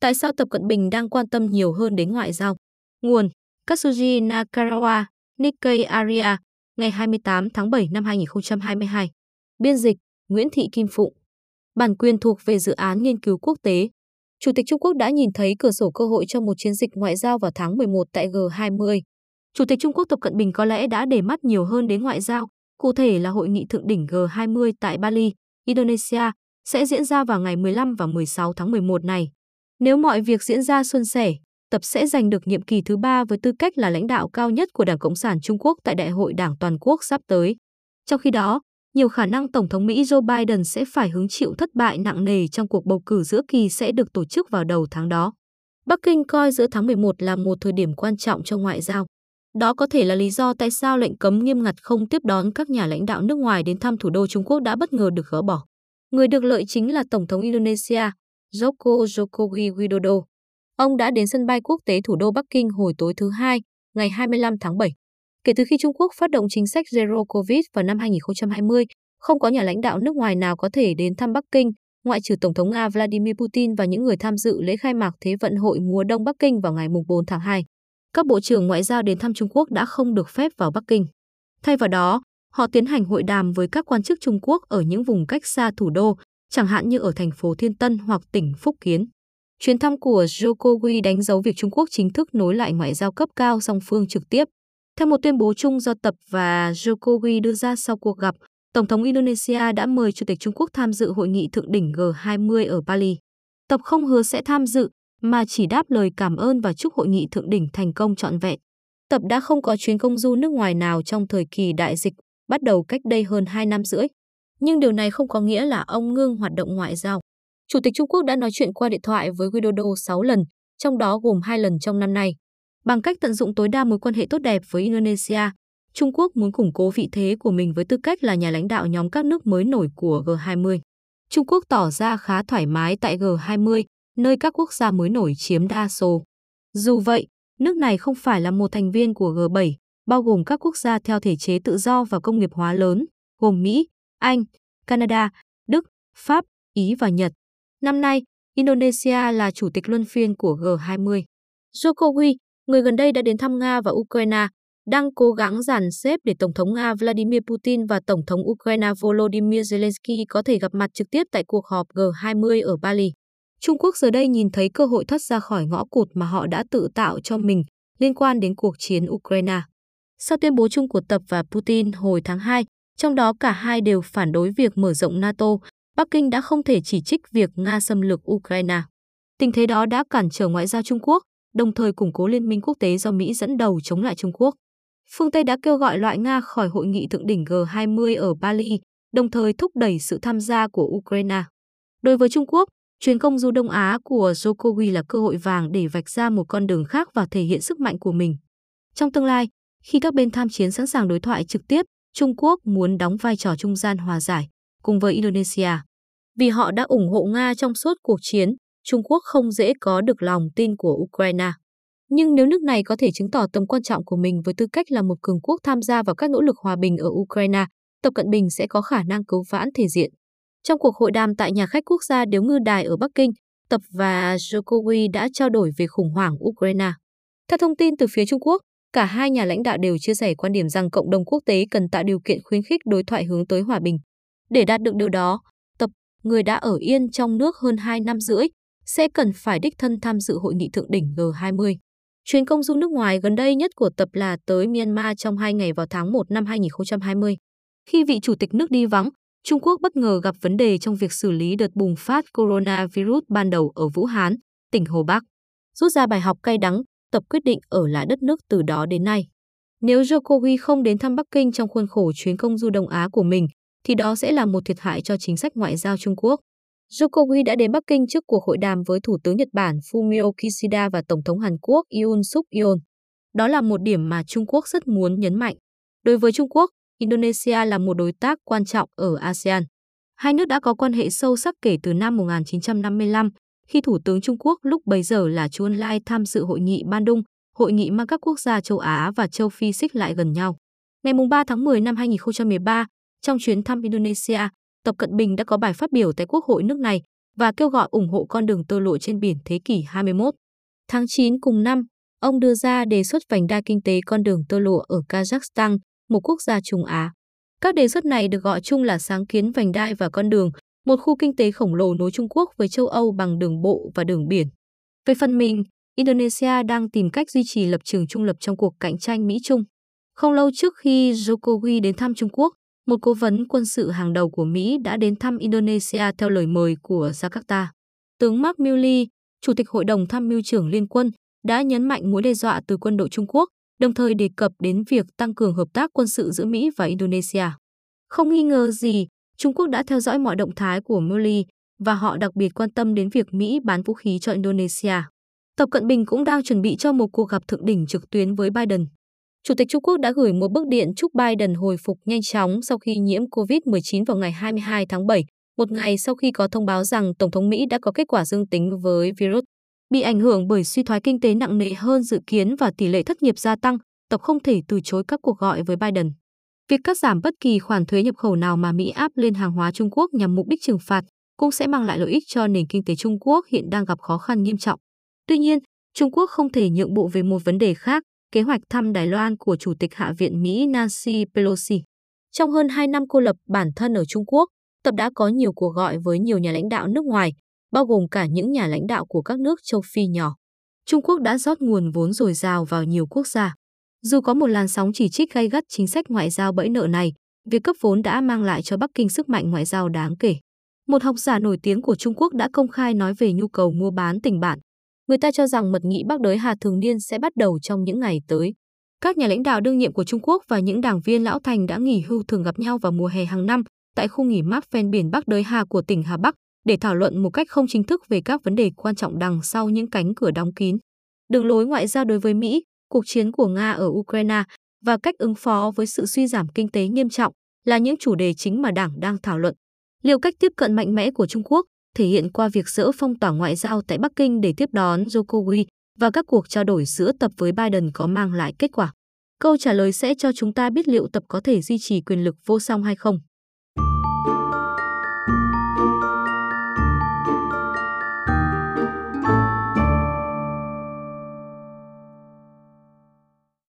Tại sao Tập Cận Bình đang quan tâm nhiều hơn đến ngoại giao? Nguồn Katsuji Nakarawa, Nikkei Aria, ngày 28 tháng 7 năm 2022. Biên dịch Nguyễn Thị Kim Phụng. Bản quyền thuộc về dự án nghiên cứu quốc tế. Chủ tịch Trung Quốc đã nhìn thấy cửa sổ cơ hội cho một chiến dịch ngoại giao vào tháng 11 tại G20. Chủ tịch Trung Quốc Tập Cận Bình có lẽ đã để mắt nhiều hơn đến ngoại giao, cụ thể là hội nghị thượng đỉnh G20 tại Bali, Indonesia, sẽ diễn ra vào ngày 15 và 16 tháng 11 này. Nếu mọi việc diễn ra suôn sẻ, Tập sẽ giành được nhiệm kỳ thứ ba với tư cách là lãnh đạo cao nhất của Đảng Cộng sản Trung Quốc tại Đại hội Đảng Toàn quốc sắp tới. Trong khi đó, nhiều khả năng Tổng thống Mỹ Joe Biden sẽ phải hứng chịu thất bại nặng nề trong cuộc bầu cử giữa kỳ sẽ được tổ chức vào đầu tháng đó. Bắc Kinh coi giữa tháng 11 là một thời điểm quan trọng cho ngoại giao. Đó có thể là lý do tại sao lệnh cấm nghiêm ngặt không tiếp đón các nhà lãnh đạo nước ngoài đến thăm thủ đô Trung Quốc đã bất ngờ được gỡ bỏ. Người được lợi chính là Tổng thống Indonesia, Joko Jokowi Widodo. Ông đã đến sân bay quốc tế thủ đô Bắc Kinh hồi tối thứ Hai, ngày 25 tháng 7. Kể từ khi Trung Quốc phát động chính sách Zero Covid vào năm 2020, không có nhà lãnh đạo nước ngoài nào có thể đến thăm Bắc Kinh, ngoại trừ Tổng thống Nga Vladimir Putin và những người tham dự lễ khai mạc Thế vận hội mùa đông Bắc Kinh vào ngày 4 tháng 2. Các bộ trưởng ngoại giao đến thăm Trung Quốc đã không được phép vào Bắc Kinh. Thay vào đó, họ tiến hành hội đàm với các quan chức Trung Quốc ở những vùng cách xa thủ đô, chẳng hạn như ở thành phố Thiên Tân hoặc tỉnh Phúc Kiến. Chuyến thăm của Jokowi đánh dấu việc Trung Quốc chính thức nối lại ngoại giao cấp cao song phương trực tiếp. Theo một tuyên bố chung do Tập và Jokowi đưa ra sau cuộc gặp, Tổng thống Indonesia đã mời Chủ tịch Trung Quốc tham dự hội nghị thượng đỉnh G20 ở Bali. Tập không hứa sẽ tham dự, mà chỉ đáp lời cảm ơn và chúc hội nghị thượng đỉnh thành công trọn vẹn. Tập đã không có chuyến công du nước ngoài nào trong thời kỳ đại dịch, bắt đầu cách đây hơn 2 năm rưỡi. Nhưng điều này không có nghĩa là ông ngưng hoạt động ngoại giao. Chủ tịch Trung Quốc đã nói chuyện qua điện thoại với Widodo 6 lần, trong đó gồm 2 lần trong năm nay. Bằng cách tận dụng tối đa mối quan hệ tốt đẹp với Indonesia, Trung Quốc muốn củng cố vị thế của mình với tư cách là nhà lãnh đạo nhóm các nước mới nổi của G20. Trung Quốc tỏ ra khá thoải mái tại G20, nơi các quốc gia mới nổi chiếm đa số. Dù vậy, nước này không phải là một thành viên của G7, bao gồm các quốc gia theo thể chế tự do và công nghiệp hóa lớn, gồm Mỹ, anh, Canada, Đức, Pháp, Ý và Nhật. Năm nay, Indonesia là chủ tịch luân phiên của G20. Jokowi, người gần đây đã đến thăm Nga và Ukraine, đang cố gắng dàn xếp để Tổng thống Nga Vladimir Putin và Tổng thống Ukraine Volodymyr Zelensky có thể gặp mặt trực tiếp tại cuộc họp G20 ở Bali. Trung Quốc giờ đây nhìn thấy cơ hội thoát ra khỏi ngõ cụt mà họ đã tự tạo cho mình liên quan đến cuộc chiến Ukraine. Sau tuyên bố chung của Tập và Putin hồi tháng 2, trong đó cả hai đều phản đối việc mở rộng NATO, Bắc Kinh đã không thể chỉ trích việc Nga xâm lược Ukraine. Tình thế đó đã cản trở ngoại giao Trung Quốc, đồng thời củng cố liên minh quốc tế do Mỹ dẫn đầu chống lại Trung Quốc. Phương Tây đã kêu gọi loại Nga khỏi hội nghị thượng đỉnh G20 ở Bali, đồng thời thúc đẩy sự tham gia của Ukraine. Đối với Trung Quốc, chuyến công du Đông Á của Jokowi là cơ hội vàng để vạch ra một con đường khác và thể hiện sức mạnh của mình. Trong tương lai, khi các bên tham chiến sẵn sàng đối thoại trực tiếp, Trung Quốc muốn đóng vai trò trung gian hòa giải cùng với Indonesia. Vì họ đã ủng hộ Nga trong suốt cuộc chiến, Trung Quốc không dễ có được lòng tin của Ukraine. Nhưng nếu nước này có thể chứng tỏ tầm quan trọng của mình với tư cách là một cường quốc tham gia vào các nỗ lực hòa bình ở Ukraine, Tập Cận Bình sẽ có khả năng cứu vãn thể diện. Trong cuộc hội đàm tại nhà khách quốc gia Điếu Ngư Đài ở Bắc Kinh, Tập và Jokowi đã trao đổi về khủng hoảng Ukraine. Theo thông tin từ phía Trung Quốc, cả hai nhà lãnh đạo đều chia sẻ quan điểm rằng cộng đồng quốc tế cần tạo điều kiện khuyến khích đối thoại hướng tới hòa bình. Để đạt được điều đó, Tập, người đã ở yên trong nước hơn 2 năm rưỡi, sẽ cần phải đích thân tham dự hội nghị thượng đỉnh G20. Chuyến công du nước ngoài gần đây nhất của Tập là tới Myanmar trong hai ngày vào tháng 1 năm 2020. Khi vị chủ tịch nước đi vắng, Trung Quốc bất ngờ gặp vấn đề trong việc xử lý đợt bùng phát coronavirus ban đầu ở Vũ Hán, tỉnh Hồ Bắc. Rút ra bài học cay đắng, Tập quyết định ở lại đất nước từ đó đến nay. Nếu Jokowi không đến thăm Bắc Kinh trong khuôn khổ chuyến công du Đông Á của mình, thì đó sẽ là một thiệt hại cho chính sách ngoại giao Trung Quốc. Jokowi đã đến Bắc Kinh trước cuộc hội đàm với Thủ tướng Nhật Bản Fumio Kishida và Tổng thống Hàn Quốc Yoon suk yeol Đó là một điểm mà Trung Quốc rất muốn nhấn mạnh. Đối với Trung Quốc, Indonesia là một đối tác quan trọng ở ASEAN. Hai nước đã có quan hệ sâu sắc kể từ năm 1955, khi Thủ tướng Trung Quốc lúc bấy giờ là Chu Ân Lai tham dự hội nghị Bandung, hội nghị mà các quốc gia châu Á và châu Phi xích lại gần nhau. Ngày 3 tháng 10 năm 2013, trong chuyến thăm Indonesia, Tập Cận Bình đã có bài phát biểu tại Quốc hội nước này, và kêu gọi ủng hộ con đường tơ lụa trên biển thế kỷ 21. Tháng 9 cùng năm, ông đưa ra đề xuất vành đai kinh tế con đường tơ lụa ở Kazakhstan, một quốc gia Trung Á. Các đề xuất này được gọi chung là sáng kiến vành đai và con đường, một khu kinh tế khổng lồ nối Trung Quốc với châu Âu bằng đường bộ và đường biển. Về phần mình, Indonesia đang tìm cách duy trì lập trường trung lập trong cuộc cạnh tranh Mỹ-Trung. Không lâu trước khi Jokowi đến thăm Trung Quốc, một cố vấn quân sự hàng đầu của Mỹ đã đến thăm Indonesia theo lời mời của Jakarta. Tướng Mark Milley, Chủ tịch Hội đồng Tham mưu trưởng Liên quân, đã nhấn mạnh mối đe dọa từ quân đội Trung Quốc, đồng thời đề cập đến việc tăng cường hợp tác quân sự giữa Mỹ và Indonesia. Không nghi ngờ gì, Trung Quốc đã theo dõi mọi động thái của Milley và họ đặc biệt quan tâm đến việc Mỹ bán vũ khí cho Indonesia. Tập Cận Bình cũng đang chuẩn bị cho một cuộc gặp thượng đỉnh trực tuyến với Biden. Chủ tịch Trung Quốc đã gửi một bức điện chúc Biden hồi phục nhanh chóng sau khi nhiễm COVID-19 vào ngày 22 tháng 7, một ngày sau khi có thông báo rằng Tổng thống Mỹ đã có kết quả dương tính với virus. Bị ảnh hưởng bởi suy thoái kinh tế nặng nề hơn dự kiến và tỷ lệ thất nghiệp gia tăng, Tập không thể từ chối các cuộc gọi với Biden. Việc cắt giảm bất kỳ khoản thuế nhập khẩu nào mà Mỹ áp lên hàng hóa Trung Quốc nhằm mục đích trừng phạt cũng sẽ mang lại lợi ích cho nền kinh tế Trung Quốc hiện đang gặp khó khăn nghiêm trọng. Tuy nhiên, Trung Quốc không thể nhượng bộ về một vấn đề khác, kế hoạch thăm Đài Loan của Chủ tịch Hạ viện Mỹ Nancy Pelosi. Trong hơn 2 năm cô lập bản thân ở Trung Quốc, Tập đã có nhiều cuộc gọi với nhiều nhà lãnh đạo nước ngoài, bao gồm cả những nhà lãnh đạo của các nước châu Phi nhỏ. Trung Quốc đã rót nguồn vốn dồi dào vào nhiều quốc gia. Dù có một làn sóng chỉ trích gay gắt chính sách ngoại giao bẫy nợ này, việc cấp vốn đã mang lại cho Bắc Kinh sức mạnh ngoại giao đáng kể. Một học giả nổi tiếng của Trung Quốc đã công khai nói về nhu cầu mua bán tình bạn. Người ta cho rằng mật nghị Bắc đới Hà thường niên sẽ bắt đầu trong những ngày tới. Các nhà lãnh đạo đương nhiệm của Trung Quốc và những đảng viên lão thành đã nghỉ hưu thường gặp nhau vào mùa hè hàng năm tại khu nghỉ mát ven biển Bắc đới Hà của tỉnh Hà Bắc để thảo luận một cách không chính thức về các vấn đề quan trọng đằng sau những cánh cửa đóng kín. Đường lối ngoại giao đối với Mỹ, cuộc chiến của Nga ở Ukraine và cách ứng phó với sự suy giảm kinh tế nghiêm trọng là những chủ đề chính mà Đảng đang thảo luận. Liệu cách tiếp cận mạnh mẽ của Trung Quốc thể hiện qua việc dỡ phong tỏa ngoại giao tại Bắc Kinh để tiếp đón Jokowi và các cuộc trao đổi giữa Tập với Biden có mang lại kết quả? Câu trả lời sẽ cho chúng ta biết liệu Tập có thể duy trì quyền lực vô song hay không.